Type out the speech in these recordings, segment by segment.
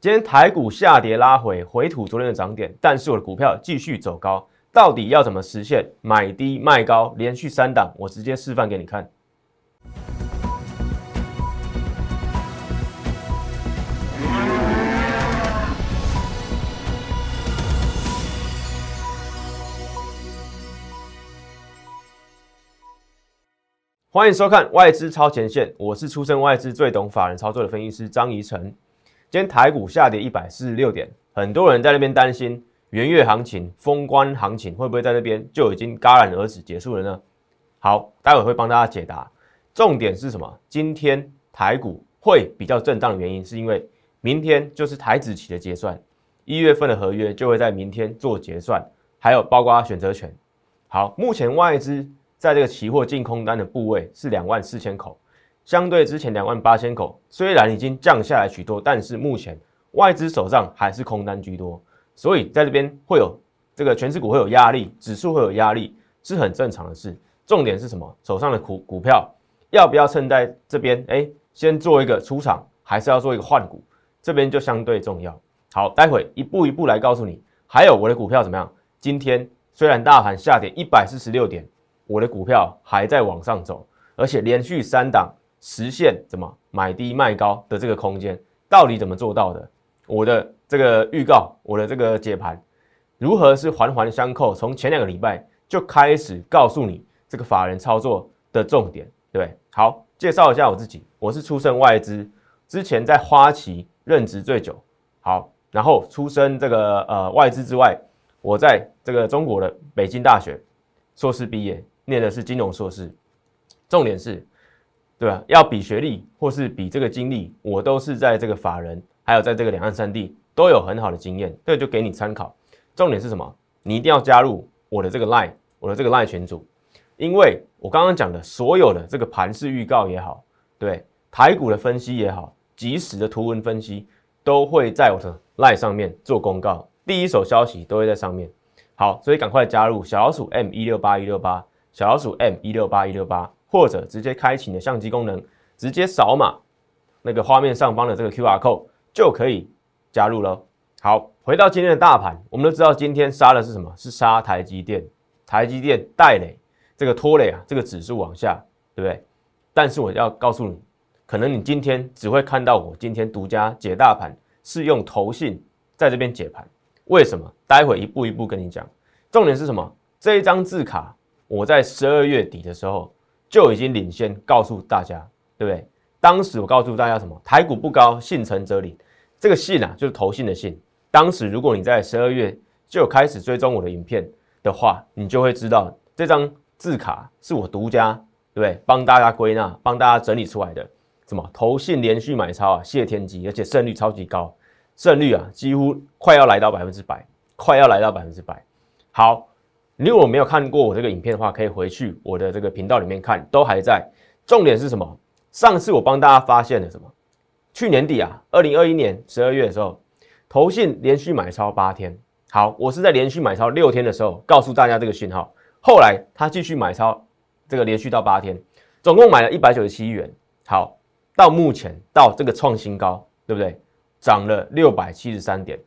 今天台股下跌拉回，回吐昨天的涨点，但是我的股票继续走高，到底要怎么实现买低卖高，连续三档，我直接示范给你看。欢迎收看外资超前线，我是出身外资最懂法人操作的分析师张怡晨。今天台股下跌一百四十六点，很多人在那边担心元月行情、封关行情会不会在那边就已经戛然而止结束了呢？好，待会会帮大家解答。重点是什么？今天台股会比较震荡的原因，是因为明天就是台子期的结算，一月份的合约就会在明天做结算，还有包括选择权。好，目前外资在这个期货净空单的部位是两万四千口。相对之前两万八千口，虽然已经降下来许多，但是目前外资手上还是空单居多，所以在这边会有这个全市股会有压力，指数会有压力，是很正常的事。重点是什么？手上的股股票要不要趁在这边？哎，先做一个出场，还是要做一个换股？这边就相对重要。好，待会一步一步来告诉你。还有我的股票怎么样？今天虽然大盘下跌一百四十六点，我的股票还在往上走，而且连续三档。实现怎么买低卖高的这个空间，到底怎么做到的？我的这个预告，我的这个解盘，如何是环环相扣？从前两个礼拜就开始告诉你这个法人操作的重点，对对？好，介绍一下我自己，我是出身外资，之前在花旗任职最久，好，然后出身这个呃外资之外，我在这个中国的北京大学硕士毕业，念的是金融硕士，重点是。对吧？要比学历或是比这个经历，我都是在这个法人，还有在这个两岸三地都有很好的经验，这个就给你参考。重点是什么？你一定要加入我的这个 line，我的这个 line 群组，因为我刚刚讲的所有的这个盘势预告也好，对台股的分析也好，即时的图文分析都会在我的 line 上面做公告，第一手消息都会在上面。好，所以赶快加入小老鼠 M 一六八一六八，小老鼠 M 一六八一六八。或者直接开启你的相机功能，直接扫码那个画面上方的这个 Q R code 就可以加入了。好，回到今天的大盘，我们都知道今天杀的是什么？是杀台积电，台积电带累这个拖累啊，这个指数往下，对不对？但是我要告诉你，可能你今天只会看到我今天独家解大盘，是用投信在这边解盘。为什么？待会一步一步跟你讲。重点是什么？这一张字卡，我在十二月底的时候。就已经领先告诉大家，对不对？当时我告诉大家什么？台股不高，信诚则灵。这个信啊，就是投信的信。当时如果你在十二月就开始追踪我的影片的话，你就会知道这张字卡是我独家，对不对？帮大家归纳，帮大家整理出来的。什么？投信连续买超啊，谢天机，而且胜率超级高，胜率啊几乎快要来到百分之百，快要来到百分之百。好。如果没有看过我这个影片的话，可以回去我的这个频道里面看，都还在。重点是什么？上次我帮大家发现了什么？去年底啊，二零二一年十二月的时候，投信连续买超八天。好，我是在连续买超六天的时候告诉大家这个讯号。后来他继续买超，这个连续到八天，总共买了一百九十七亿元。好，到目前到这个创新高，对不对？涨了六百七十三点。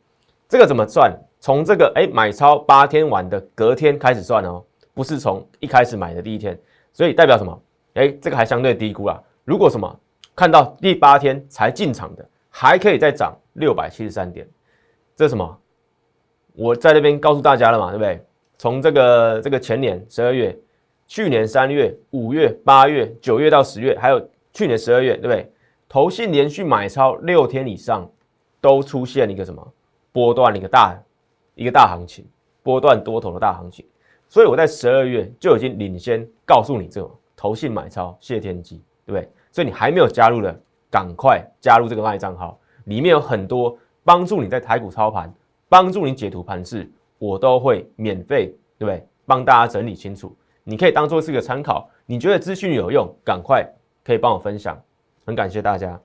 这个怎么算？从这个哎买超八天晚的隔天开始算哦，不是从一开始买的第一天，所以代表什么？哎，这个还相对低估啊。如果什么看到第八天才进场的，还可以再涨六百七十三点，这是什么？我在那边告诉大家了嘛，对不对？从这个这个前年十二月、去年三月、五月、八月、九月到十月，还有去年十二月，对不对？投信连续买超六天以上，都出现一个什么波段的一个大。一个大行情，波段多头的大行情，所以我在十二月就已经领先告诉你，这种投信买超谢天机，对不对？所以你还没有加入的，赶快加入这个卖账号，里面有很多帮助你在台股操盘，帮助你解读盘势，我都会免费，对不对？帮大家整理清楚，你可以当做是一个参考。你觉得资讯有用，赶快可以帮我分享，很感谢大家。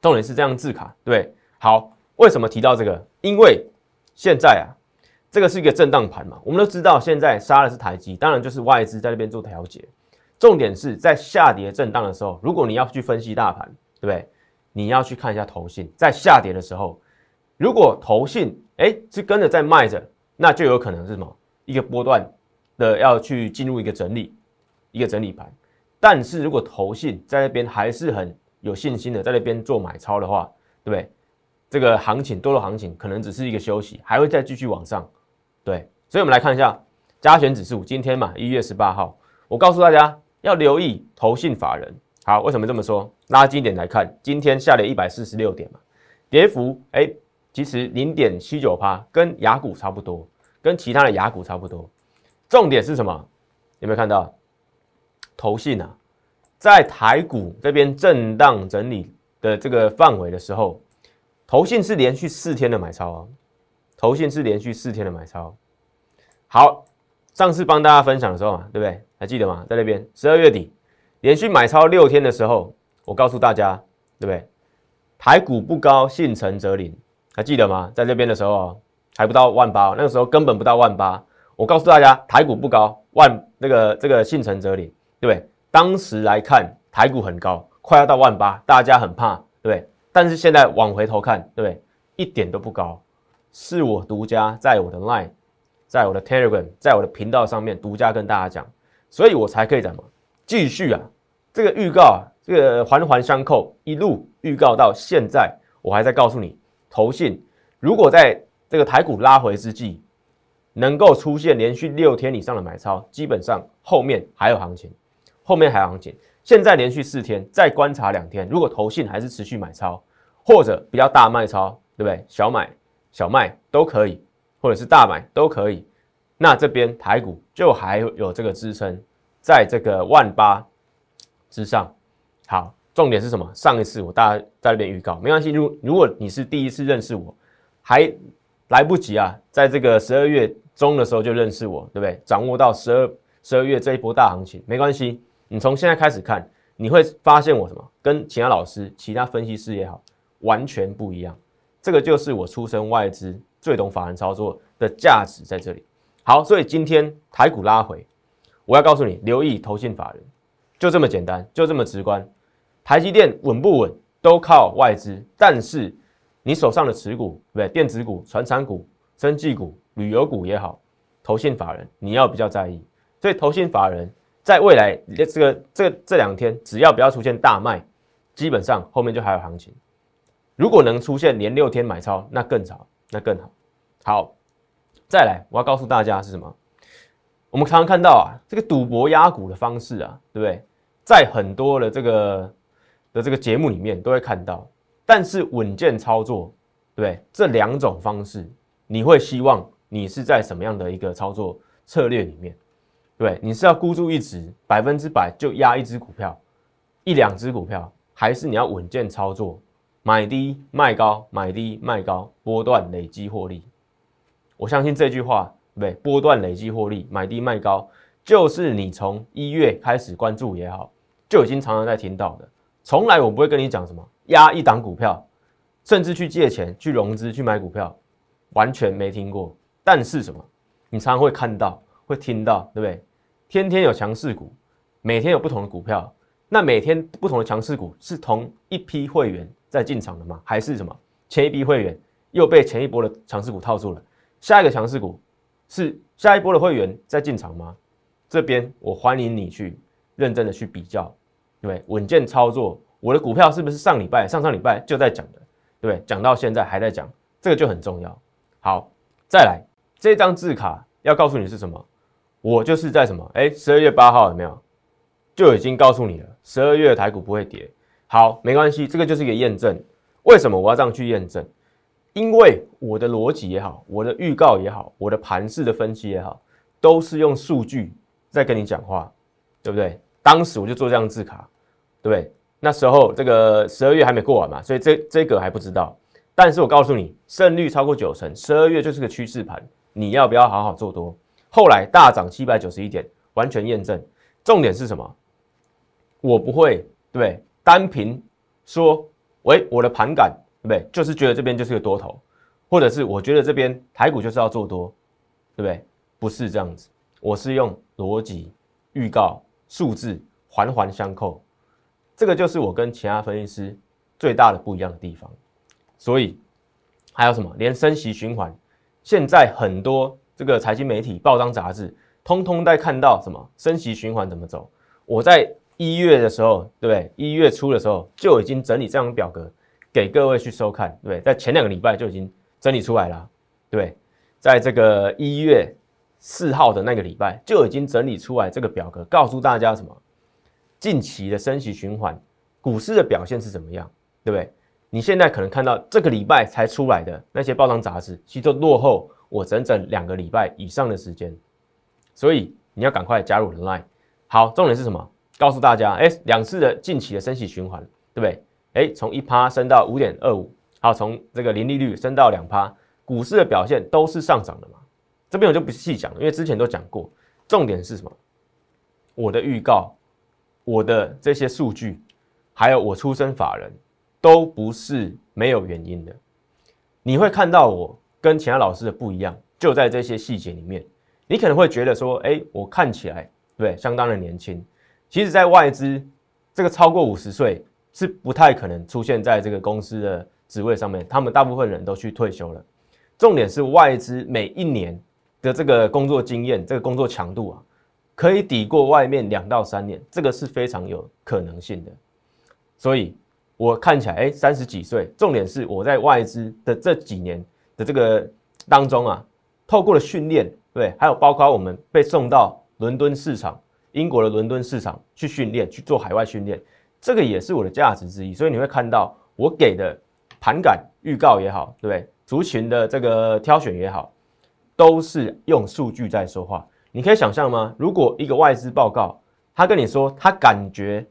重点是这样字卡，对，好，为什么提到这个？因为现在啊，这个是一个震荡盘嘛，我们都知道，现在杀的是台积，当然就是外资在那边做调节。重点是在下跌震荡的时候，如果你要去分析大盘，对不对？你要去看一下头信，在下跌的时候，如果投信哎是跟着在卖着，那就有可能是什么一个波段的要去进入一个整理，一个整理盘。但是如果投信在那边还是很有信心的在那边做买超的话，对不对？这个行情多头行情可能只是一个休息，还会再继续往上。对，所以我们来看一下加权指数，今天嘛一月十八号，我告诉大家要留意投信法人。好，为什么这么说？拉近一点来看，今天下跌一百四十六点嘛，跌幅哎，其实零点七九趴，跟雅股差不多，跟其他的雅股差不多。重点是什么？有没有看到？投信啊，在台股这边震荡整理的这个范围的时候，投信是连续四天的买超啊，投信是连续四天的买超。好，上次帮大家分享的时候嘛，对不对？还记得吗？在那边十二月底连续买超六天的时候，我告诉大家，对不对？台股不高，信诚则灵，还记得吗？在那边的时候哦还不到万八，那个时候根本不到万八。我告诉大家，台股不高，万那个这个信诚则灵。对不对？当时来看台股很高，快要到万八，大家很怕，但是现在往回头看，对不对？一点都不高，是我独家在我的 Line，在我的 Telegram，在我的频道上面独家跟大家讲，所以我才可以怎么继续啊？这个预告啊，这个环环相扣，一路预告到现在，我还在告诉你，投信如果在这个台股拉回之际，能够出现连续六天以上的买超，基本上后面还有行情。后面还有行情，现在连续四天，再观察两天，如果投信还是持续买超，或者比较大卖超，对不对？小买、小卖都可以，或者是大买都可以。那这边台股就还有这个支撑，在这个万八之上。好，重点是什么？上一次我大家在那边预告，没关系。如如果你是第一次认识我，还来不及啊，在这个十二月中的时候就认识我，对不对？掌握到十二十二月这一波大行情，没关系。你从现在开始看，你会发现我什么？跟其他老师、其他分析师也好，完全不一样。这个就是我出身外资、最懂法人操作的价值在这里。好，所以今天台股拉回，我要告诉你，留意投信法人，就这么简单，就这么直观。台积电稳不稳，都靠外资。但是你手上的持股，对不对？电子股、传产股、生技股、旅游股也好，投信法人你要比较在意。所以投信法人。在未来，这个这这两天，只要不要出现大卖，基本上后面就还有行情。如果能出现连六天买超，那更好，那更好。好，再来，我要告诉大家是什么？我们常常看到啊，这个赌博压股的方式啊，对不对？在很多的这个的这个节目里面都会看到。但是稳健操作，对不对？这两种方式，你会希望你是在什么样的一个操作策略里面？对，你是要孤注一掷，百分之百就压一只股票，一两只股票，还是你要稳健操作，买低卖高，买低卖高，波段累积获利。我相信这句话，对，波段累积获利，买低卖高，就是你从一月开始关注也好，就已经常常在听到的。从来我不会跟你讲什么压一档股票，甚至去借钱去融资去买股票，完全没听过。但是什么，你常常会看到。会听到，对不对？天天有强势股，每天有不同的股票。那每天不同的强势股是同一批会员在进场的吗？还是什么前一批会员又被前一波的强势股套住了？下一个强势股是下一波的会员在进场吗？这边我欢迎你去认真的去比较，对不对？稳健操作，我的股票是不是上礼拜、上上礼拜就在讲的？对不对？讲到现在还在讲，这个就很重要。好，再来这张字卡要告诉你是什么？我就是在什么？哎，十二月八号有没有就已经告诉你了？十二月台股不会跌。好，没关系，这个就是一个验证。为什么我要这样去验证？因为我的逻辑也好，我的预告也好，我的盘势的分析也好，都是用数据在跟你讲话，对不对？当时我就做这样字卡，对不对？那时候这个十二月还没过完嘛，所以这这个还不知道。但是我告诉你，胜率超过九成，十二月就是个趋势盘，你要不要好好做多？后来大涨七百九十一点，完全验证。重点是什么？我不会对单凭说，喂，我的盘感对不对？就是觉得这边就是个多头，或者是我觉得这边台股就是要做多，对不对？不是这样子，我是用逻辑、预告、数字环环相扣。这个就是我跟其他分析师最大的不一样的地方。所以还有什么？连升息循环，现在很多这个财经媒体、报章杂志，通通在看到什么升息循环怎么走。我在一月的时候，对不对？一月初的时候就已经整理这张表格给各位去收看，对对？在前两个礼拜就已经整理出来了，对，在这个一月四号的那个礼拜就已经整理出来这个表格，告诉大家什么？近期的升息循环，股市的表现是怎么样，对不对？你现在可能看到这个礼拜才出来的那些报章杂志，其实都落后我整整两个礼拜以上的时间，所以你要赶快加入 Line。好，重点是什么？告诉大家，哎，两次的近期的升息循环，对不对？哎，从一趴升到五点二五，好，从这个零利率升到两趴，股市的表现都是上涨的嘛？这边我就不细讲了，因为之前都讲过。重点是什么？我的预告，我的这些数据，还有我出身法人。都不是没有原因的，你会看到我跟其他老师的不一样，就在这些细节里面。你可能会觉得说，哎，我看起来对相当的年轻，其实，在外资这个超过五十岁是不太可能出现在这个公司的职位上面，他们大部分人都去退休了。重点是外资每一年的这个工作经验，这个工作强度啊，可以抵过外面两到三年，这个是非常有可能性的，所以。我看起来哎，三十几岁，重点是我在外资的这几年的这个当中啊，透过了训练，对，还有包括我们被送到伦敦市场，英国的伦敦市场去训练，去做海外训练，这个也是我的价值之一。所以你会看到我给的盘感预告也好，对不对？族群的这个挑选也好，都是用数据在说话。你可以想象吗？如果一个外资报告，他跟你说他感觉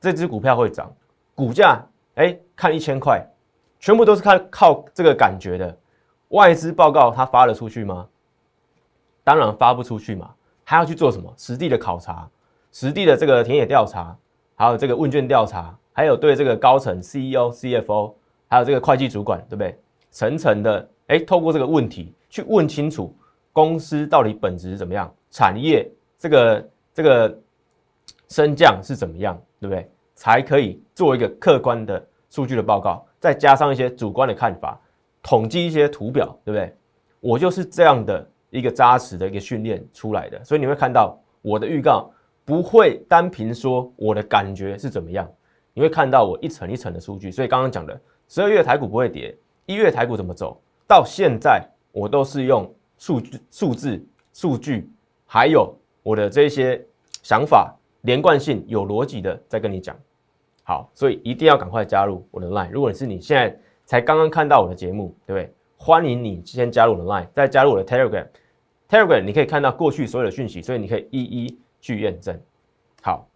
这只股票会涨。股价哎，看一千块，全部都是看靠这个感觉的。外资报告它发了出去吗？当然发不出去嘛，还要去做什么实地的考察、实地的这个田野调查，还有这个问卷调查，还有对这个高层 CEO、CFO，还有这个会计主管，对不对？层层的哎，透过这个问题去问清楚公司到底本质怎么样，产业这个这个升降是怎么样，对不对？才可以做一个客观的数据的报告，再加上一些主观的看法，统计一些图表，对不对？我就是这样的一个扎实的一个训练出来的，所以你会看到我的预告不会单凭说我的感觉是怎么样，你会看到我一层一层的数据。所以刚刚讲的十二月台股不会跌，一月台股怎么走到现在，我都是用数据、数字、数据，还有我的这些想法。连贯性有逻辑的，在跟你讲，好，所以一定要赶快加入我的 Line。如果你是你现在才刚刚看到我的节目，对不对？欢迎你先加入我的 Line，再加入我的 Telegram。Telegram 你可以看到过去所有的讯息，所以你可以一一去验证。好，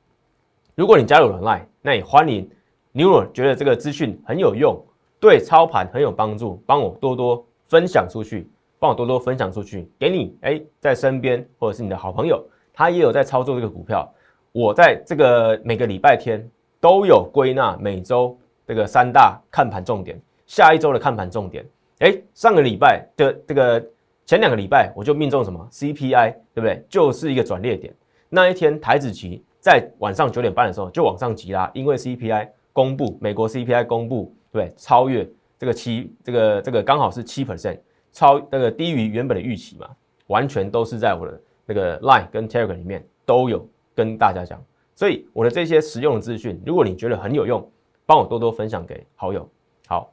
如果你加入了 Line，那也欢迎你。如果觉得这个资讯很有用，对操盘很有帮助，帮我多多分享出去，帮我多多分享出去，给你哎在身边或者是你的好朋友，他也有在操作这个股票。我在这个每个礼拜天都有归纳每周这个三大看盘重点，下一周的看盘重点。哎，上个礼拜的这个前两个礼拜我就命中什么 CPI，对不对？就是一个转捩点。那一天台子期在晚上九点半的时候就往上急拉，因为 CPI 公布，美国 CPI 公布，对，超越这个七，这个这个刚好是七 percent，超那个低于原本的预期嘛，完全都是在我的那个 Line 跟 Telegram 里面都有。跟大家讲，所以我的这些实用的资讯，如果你觉得很有用，帮我多多分享给好友。好，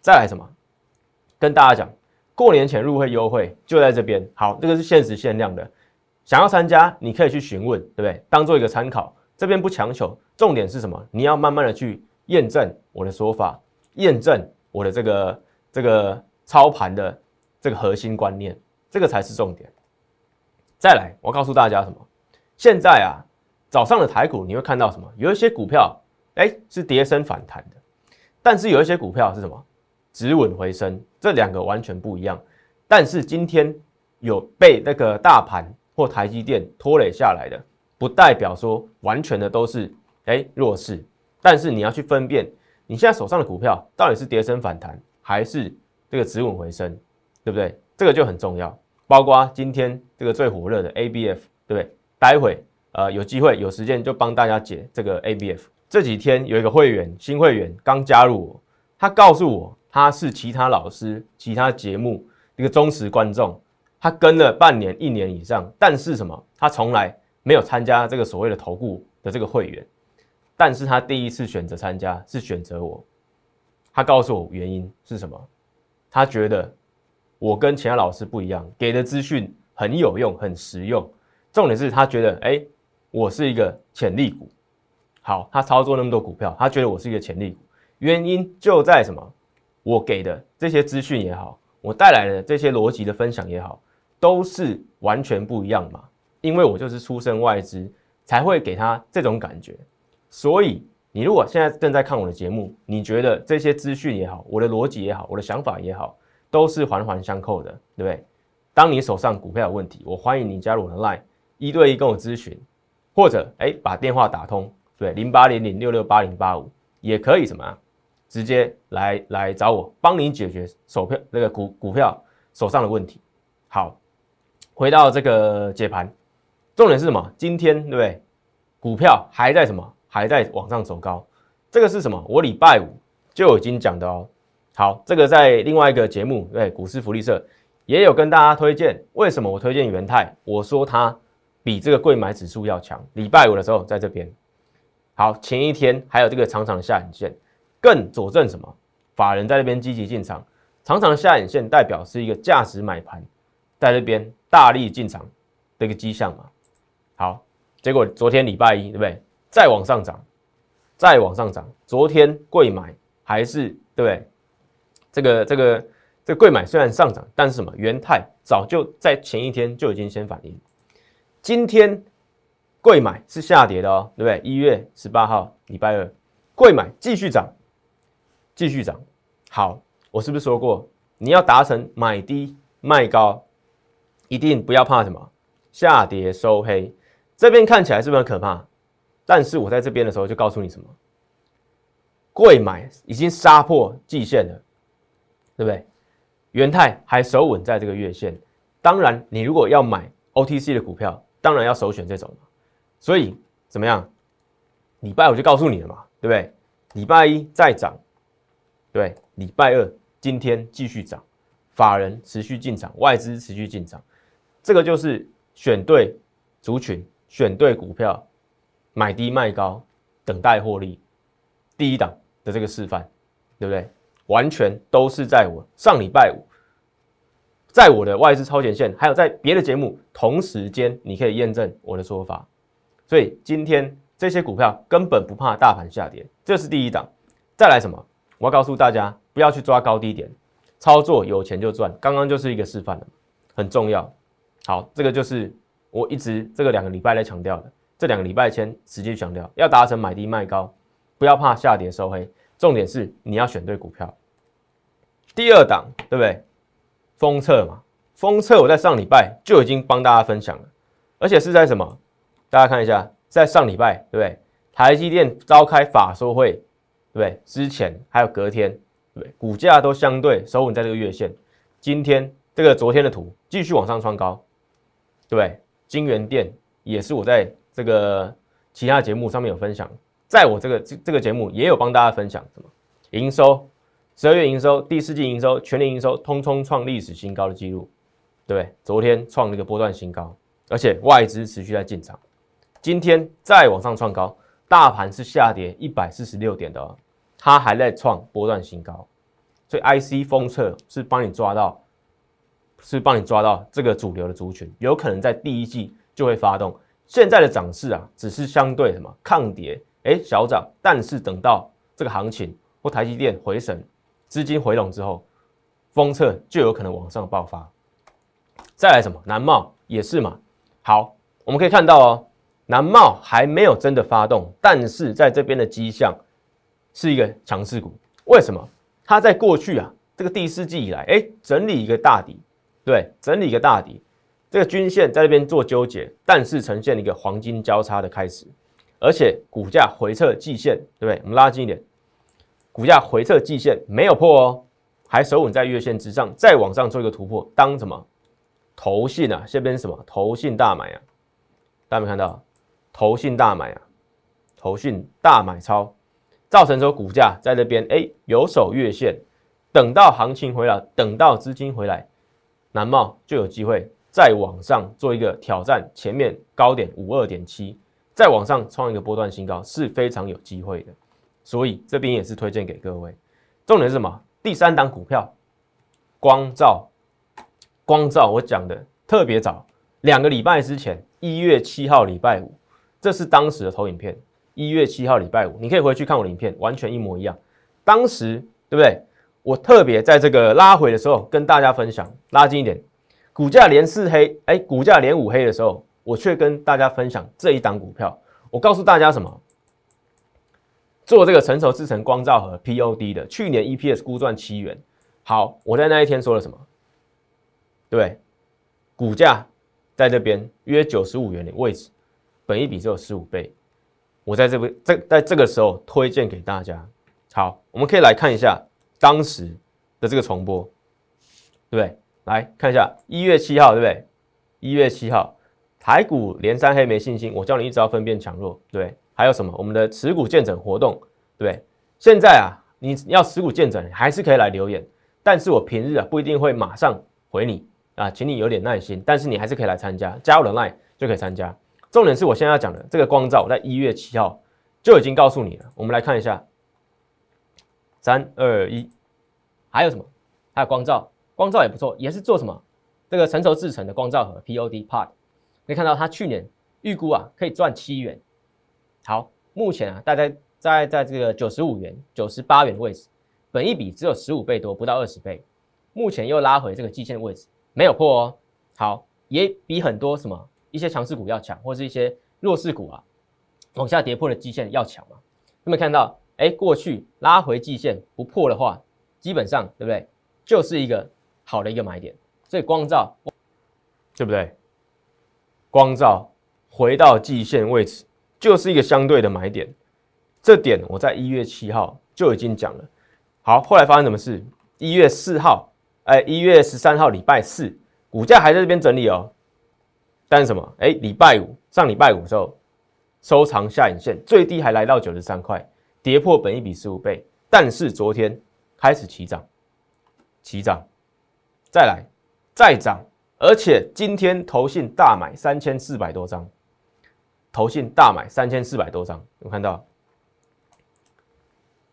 再来什么？跟大家讲，过年前入会优惠就在这边。好，这个是限时限量的，想要参加你可以去询问，对不对？当做一个参考，这边不强求。重点是什么？你要慢慢的去验证我的说法，验证我的这个这个操盘的这个核心观念，这个才是重点。再来，我告诉大家什么？现在啊，早上的台股你会看到什么？有一些股票，哎，是跌升反弹的，但是有一些股票是什么？止稳回升，这两个完全不一样。但是今天有被那个大盘或台积电拖累下来的，不代表说完全的都是哎弱势。但是你要去分辨，你现在手上的股票到底是跌升反弹，还是这个止稳回升，对不对？这个就很重要。包括今天这个最火热的 ABF，对不对？待会呃有机会有时间就帮大家解这个 ABF。这几天有一个会员新会员刚加入我，他告诉我他是其他老师、其他节目一个忠实观众，他跟了半年、一年以上，但是什么？他从来没有参加这个所谓的投顾的这个会员，但是他第一次选择参加是选择我，他告诉我原因是什么？他觉得我跟其他老师不一样，给的资讯很有用、很实用。重点是他觉得，哎，我是一个潜力股。好，他操作那么多股票，他觉得我是一个潜力股。原因就在什么？我给的这些资讯也好，我带来的这些逻辑的分享也好，都是完全不一样嘛。因为我就是出身外资，才会给他这种感觉。所以，你如果现在正在看我的节目，你觉得这些资讯也好，我的逻辑也好，我的想法也好，都是环环相扣的，对不对？当你手上股票有问题，我欢迎你加入我的 Line，一对一跟我咨询，或者哎把电话打通。对，零八零零六六八零八五也可以什么，直接来来找我，帮你解决手票那个股股票手上的问题。好，回到这个解盘，重点是什么？今天对不对？股票还在什么？还在往上走高。这个是什么？我礼拜五就已经讲的哦。好，这个在另外一个节目对股市福利社也有跟大家推荐。为什么我推荐元泰？我说它比这个贵买指数要强。礼拜五的时候在这边。好，前一天还有这个长长的下影线，更佐证什么？法人在那边积极进场，长长下影线代表是一个价值买盘在那边大力进场的一个迹象嘛？好，结果昨天礼拜一对不对？再往上涨，再往上涨。昨天贵买还是对不对？这个这个这个贵买虽然上涨，但是什么？元泰早就在前一天就已经先反应，今天。贵买是下跌的哦，对不对？一月十八号礼拜二，贵买继续涨，继续涨。好，我是不是说过，你要达成买低卖高，一定不要怕什么下跌收黑。这边看起来是不是很可怕？但是我在这边的时候就告诉你什么，贵买已经杀破季线了，对不对？元泰还守稳在这个月线。当然，你如果要买 OTC 的股票，当然要首选这种。所以怎么样？礼拜五就告诉你了嘛，对不对？礼拜一再涨，对，礼拜二今天继续涨，法人持续进场，外资持续进场，这个就是选对族群，选对股票，买低卖高，等待获利，第一档的这个示范，对不对？完全都是在我上礼拜五，在我的外资超前线，还有在别的节目同时间，你可以验证我的说法。所以今天这些股票根本不怕大盘下跌，这是第一档。再来什么？我要告诉大家，不要去抓高低点，操作有钱就赚。刚刚就是一个示范了，很重要。好，这个就是我一直这个两个礼拜来强调的，这两个礼拜前直接强调，要达成买低卖高，不要怕下跌收黑。重点是你要选对股票。第二档对不对？封测嘛，封测我在上礼拜就已经帮大家分享了，而且是在什么？大家看一下，在上礼拜，对不对？台积电召开法说会，不对？之前还有隔天，对不对？股价都相对收稳在这个月线。今天这个昨天的图继续往上创高，对不对？金源店也是我在这个其他节目上面有分享，在我这个这这个节目也有帮大家分享什么营收，十二月营收、第四季营收、全年营收，通通创历史新高的记录，对不对？昨天创了一个波段新高，而且外资持续在进场。今天再往上创高，大盘是下跌一百四十六点的，它还在创波段新高，所以 IC 封测是帮你抓到，是帮你抓到这个主流的族群，有可能在第一季就会发动。现在的涨势啊，只是相对什么抗跌，哎小涨，但是等到这个行情或台积电回神，资金回笼之后，封测就有可能往上爆发。再来什么南茂也是嘛，好，我们可以看到哦。南茂还没有真的发动，但是在这边的迹象是一个强势股。为什么？它在过去啊，这个第四季以来，哎，整理一个大底，对，整理一个大底，这个均线在那边做纠结，但是呈现一个黄金交叉的开始，而且股价回撤季线，对不对？我们拉近一点，股价回撤季线没有破哦，还守稳在月线之上，再往上做一个突破，当什么？投信啊，这边什么？投信大买啊，大家没看到？投信大买啊，投信大买超，造成说股价在那边哎有守月线，等到行情回来，等到资金回来，南茂就有机会再往上做一个挑战，前面高点五二点七，再往上创一个波段新高，是非常有机会的。所以这边也是推荐给各位。重点是什么？第三档股票，光照，光照，我讲的特别早，两个礼拜之前，一月七号礼拜五，这是当时的投影片。一月七号礼拜五，你可以回去看我的影片，完全一模一样。当时对不对？我特别在这个拉回的时候跟大家分享，拉近一点，股价连四黑，哎，股价连五黑的时候，我却跟大家分享这一档股票。我告诉大家什么？做这个成熟制成光照和 POD 的，去年 EPS 估赚七元。好，我在那一天说了什么？对，股价在这边约九十五元的位置，本一比只有十五倍。我在这边在在这个时候推荐给大家。好，我们可以来看一下当时的这个重播，对不对？来看一下一月七号，对不对？一月七号，台股连三黑没信心，我教你一招分辨强弱，对。还有什么？我们的持股见证活动，对不对？现在啊，你要持股见证，还是可以来留言。但是我平日啊不一定会马上回你啊，请你有点耐心。但是你还是可以来参加，加入了 Line 就可以参加。重点是我现在要讲的这个光照，在一月七号就已经告诉你了。我们来看一下，三二一，还有什么？还有光照，光照也不错，也是做什么？这个成熟制成的光照和 POD Part，可以看到它去年预估啊可以赚七元。好，目前啊，大概在在这个九十五元、九十八元的位置，本一比只有十五倍多，不到二十倍。目前又拉回这个季线位置，没有破哦。好，也比很多什么一些强势股要抢，或是一些弱势股啊，往下跌破的季线要抢嘛。有没有看到？哎，过去拉回季线不破的话，基本上对不对？就是一个好的一个买点。所以光照，对不对？光照回到季线位置。就是一个相对的买点，这点我在一月七号就已经讲了。好，后来发生什么事？一月四号，哎，一月十三号礼拜四，股价还在这边整理哦。但是什么？哎，礼拜五上礼拜五的时候收藏下影线，最低还来到九十三块，跌破本一比十五倍。但是昨天开始起涨，起涨，再来再涨，而且今天投信大买三千四百多张。投信大买三千四百多张，有看到？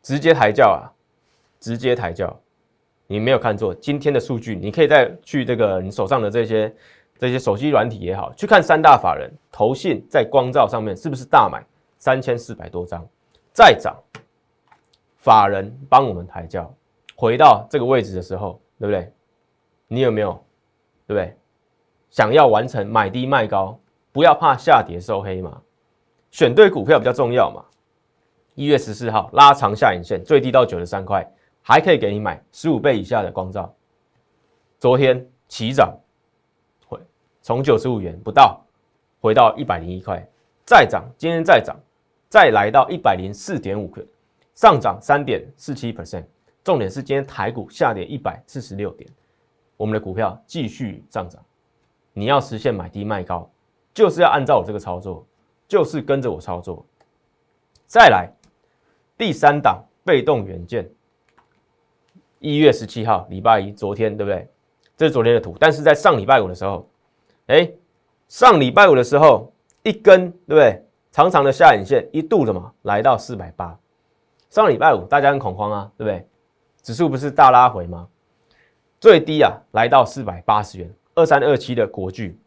直接抬轿啊！直接抬轿，你没有看错。今天的数据，你可以再去这个你手上的这些这些手机软体也好，去看三大法人投信在光照上面是不是大买三千四百多张，再涨，法人帮我们抬轿，回到这个位置的时候，对不对？你有没有？对不对？想要完成买低卖高？不要怕下跌收黑嘛，选对股票比较重要嘛。一月十四号拉长下影线，最低到九十三块，还可以给你买十五倍以下的光照。昨天起涨，从九十五元不到，回到一百零一块，再涨，今天再涨，再来到一百零四点五元，上涨三点四七 percent。重点是今天台股下跌一百四十六点，我们的股票继续上涨。你要实现买低卖高。就是要按照我这个操作，就是跟着我操作。再来第三档被动元件，一月十七号礼拜一，昨天对不对？这是昨天的图。但是在上礼拜五的时候，哎，上礼拜五的时候一根对不对？长长的下影线一度什么来到四百八。上礼拜五大家很恐慌啊，对不对？指数不是大拉回吗？最低啊来到四百八十元，二三二七的国巨。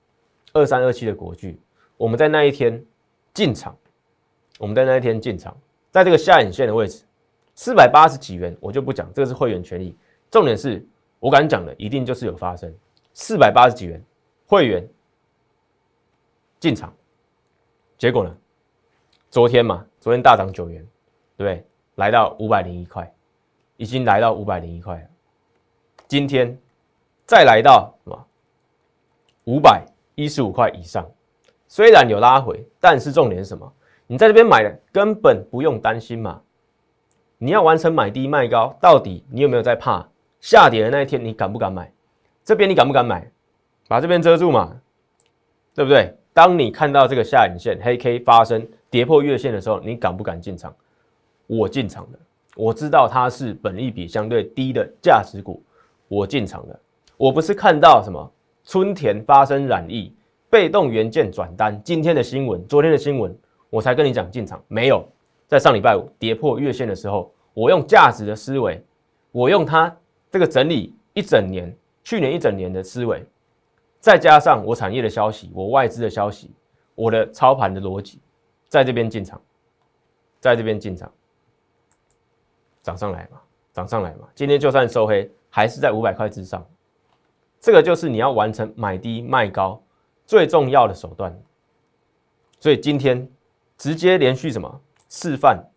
二三二七的国巨，我们在那一天进场，我们在那一天进场，在这个下影线的位置，四百八十几元，我就不讲，这个是会员权益。重点是我敢讲的，一定就是有发生。四百八十几元，会员进场，结果呢？昨天嘛，昨天大涨九元，对不对？来到五百零一块，已经来到五百零一块了。今天再来到什么？五百。一十五块以上，虽然有拉回，但是重点是什么？你在这边买的根本不用担心嘛。你要完成买低卖高，到底你有没有在怕下跌的那一天？你敢不敢买？这边你敢不敢买？把这边遮住嘛，对不对？当你看到这个下影线黑 K 发生跌破月线的时候，你敢不敢进场？我进场的，我知道它是本益比相对低的价值股，我进场了。我不是看到什么春田发生染疫，被动元件转单，今天的新闻，昨天的新闻，我才跟你讲进场。没有，在上礼拜五跌破月线的时候，我用价值的思维，我用它这个整理一整年，去年一整年的思维，再加上我产业的消息，我外资的消息，我的操盘的逻辑，在这边进场，在这边进场。涨上来嘛，涨上来嘛，今天就算收黑，还是在五百块之上。这个就是你要完成买低卖高最重要的手段。所以今天直接连续什么示范，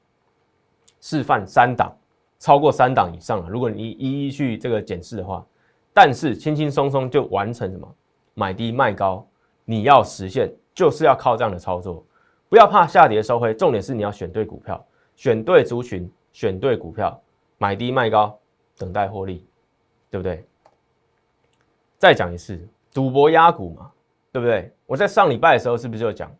示范三档，超过三档以上了。如果你一一去这个检视的话，但是轻轻松松就完成什么买低卖高，你要实现就是要靠这样的操作，不要怕下跌收黑，重点是你要选对股票，选对族群。选对股票，买低卖高，等待获利，对不对？再讲一次，赌博压股嘛，对不对？我在上礼拜的时候是不是就讲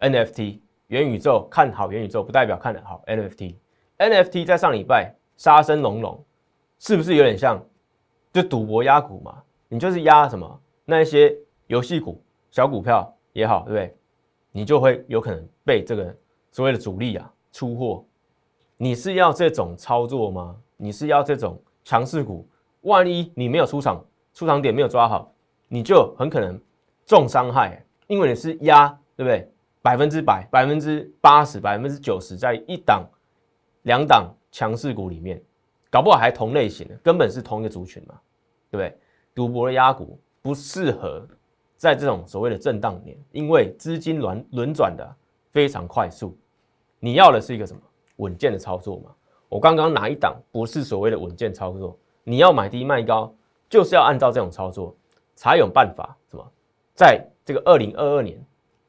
NFT 元宇宙看好元宇宙，不代表看得好 NFT？NFT 在上礼拜杀声隆隆，是不是有点像就赌博压股嘛？你就是压什么那一些游戏股、小股票也好，对不对？你就会有可能被这个所谓的主力啊出货。你是要这种操作吗？你是要这种强势股？万一你没有出场，出场点没有抓好，你就很可能重伤害，因为你是压，对不对？百分之百、百分之八十、百分之九十，在一档、两档强势股里面，搞不好还同类型的，根本是同一个族群嘛，对不对？赌博的压股不适合在这种所谓的震荡年，因为资金轮轮转的非常快速，你要的是一个什么？稳健的操作嘛，我刚刚哪一档不是所谓的稳健操作？你要买低卖高，就是要按照这种操作，才有办法什么，在这个二零二二年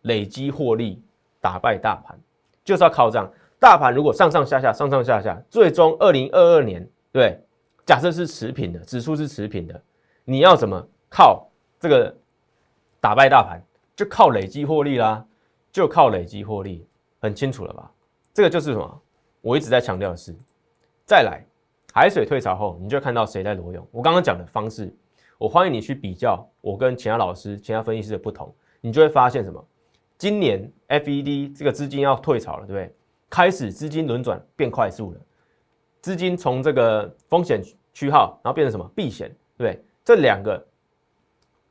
累积获利，打败大盘，就是要靠这样。大盘如果上上下下，上上下下，最终二零二二年，对，假设是持平的，指数是持平的，你要怎么靠这个打败大盘？就靠累积获利啦，就靠累积获利，很清楚了吧？这个就是什么？我一直在强调的是，再来海水退潮后，你就看到谁在裸泳。我刚刚讲的方式，我欢迎你去比较我跟其他老师、其他分析师的不同，你就会发现什么？今年 FED 这个资金要退潮了，对不对？开始资金轮转变快速了，资金从这个风险区号，然后变成什么避险，对不对？这两个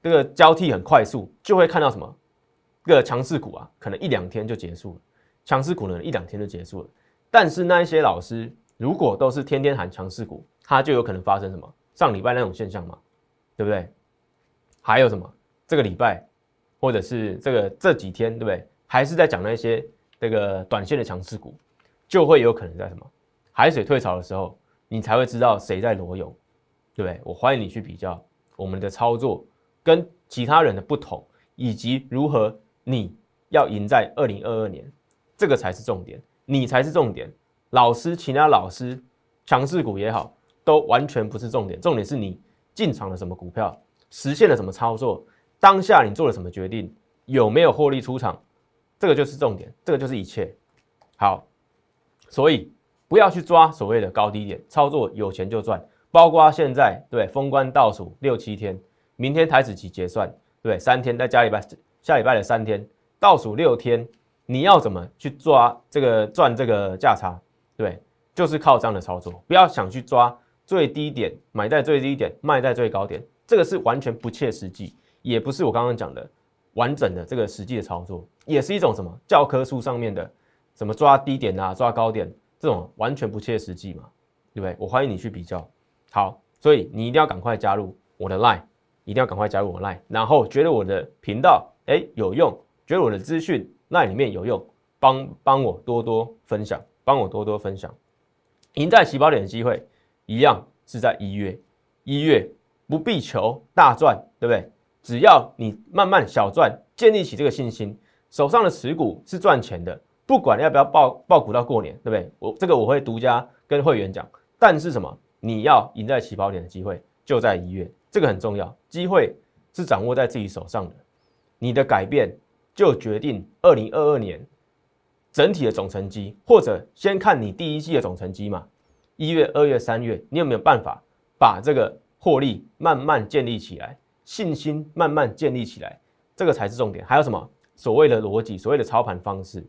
这个交替很快速，就会看到什么？这个强势股啊，可能一两天就结束了；强势股呢，一两天就结束了。但是那一些老师如果都是天天喊强势股，他就有可能发生什么上礼拜那种现象嘛，对不对？还有什么这个礼拜或者是这个这几天，对不对？还是在讲那些这个短线的强势股，就会有可能在什么海水退潮的时候，你才会知道谁在裸泳，对不对？我欢迎你去比较我们的操作跟其他人的不同，以及如何你要赢在二零二二年，这个才是重点。你才是重点，老师，其他老师，强势股也好，都完全不是重点。重点是你进场了什么股票，实现了什么操作，当下你做了什么决定，有没有获利出场，这个就是重点，这个就是一切。好，所以不要去抓所谓的高低点操作，有钱就赚。包括现在对封关倒数六七天，明天台子期结算，对，三天再加礼拜，下礼拜的三天，倒数六天。你要怎么去抓这个赚这个价差？对，就是靠这样的操作。不要想去抓最低点，买在最低点，卖在最高点，这个是完全不切实际，也不是我刚刚讲的完整的这个实际的操作，也是一种什么教科书上面的什么抓低点啊，抓高点这种完全不切实际嘛，对不对？我欢迎你去比较。好，所以你一定要赶快加入我的 line，一定要赶快加入我 line，然后觉得我的频道哎有用，觉得我的资讯。那里面有用，帮帮我多多分享，帮我多多分享。赢在起跑点的机会，一样是在一月。一月不必求大赚，对不对？只要你慢慢小赚，建立起这个信心，手上的持股是赚钱的，不管要不要爆爆股到过年，对不对？我这个我会独家跟会员讲。但是什么？你要赢在起跑点的机会就在一月，这个很重要。机会是掌握在自己手上的，你的改变。就决定二零二二年整体的总成绩，或者先看你第一季的总成绩嘛。一月、二月、三月，你有没有办法把这个获利慢慢建立起来，信心慢慢建立起来？这个才是重点。还有什么所谓的逻辑，所谓的操盘方式，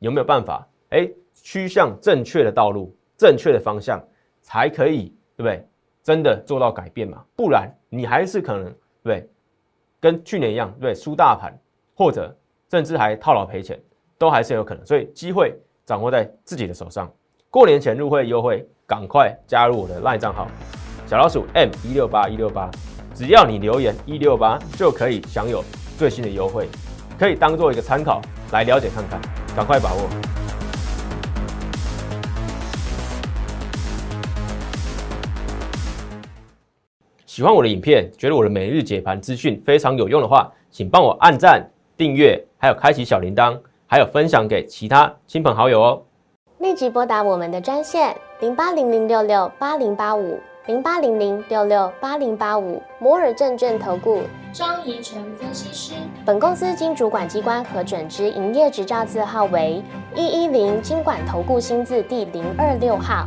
有没有办法？哎，趋向正确的道路，正确的方向，才可以对不对？真的做到改变嘛？不然你还是可能对？跟去年一样，对输大盘，或者甚至还套牢赔钱，都还是有可能。所以机会掌握在自己的手上。过年前入会优惠，赶快加入我的赖账号小老鼠 M 一六八一六八，只要你留言一六八就可以享有最新的优惠，可以当做一个参考来了解看看，赶快把握。喜欢我的影片，觉得我的每日解盘资讯非常有用的话，请帮我按赞、订阅，还有开启小铃铛，还有分享给其他亲朋好友哦。立即拨打我们的专线零八零零六六八零八五零八零零六六八零八五摩尔证券投顾张怡晨分析师。本公司经主管机关核准之营业执照字号为一一零金管投顾新字第零二六号。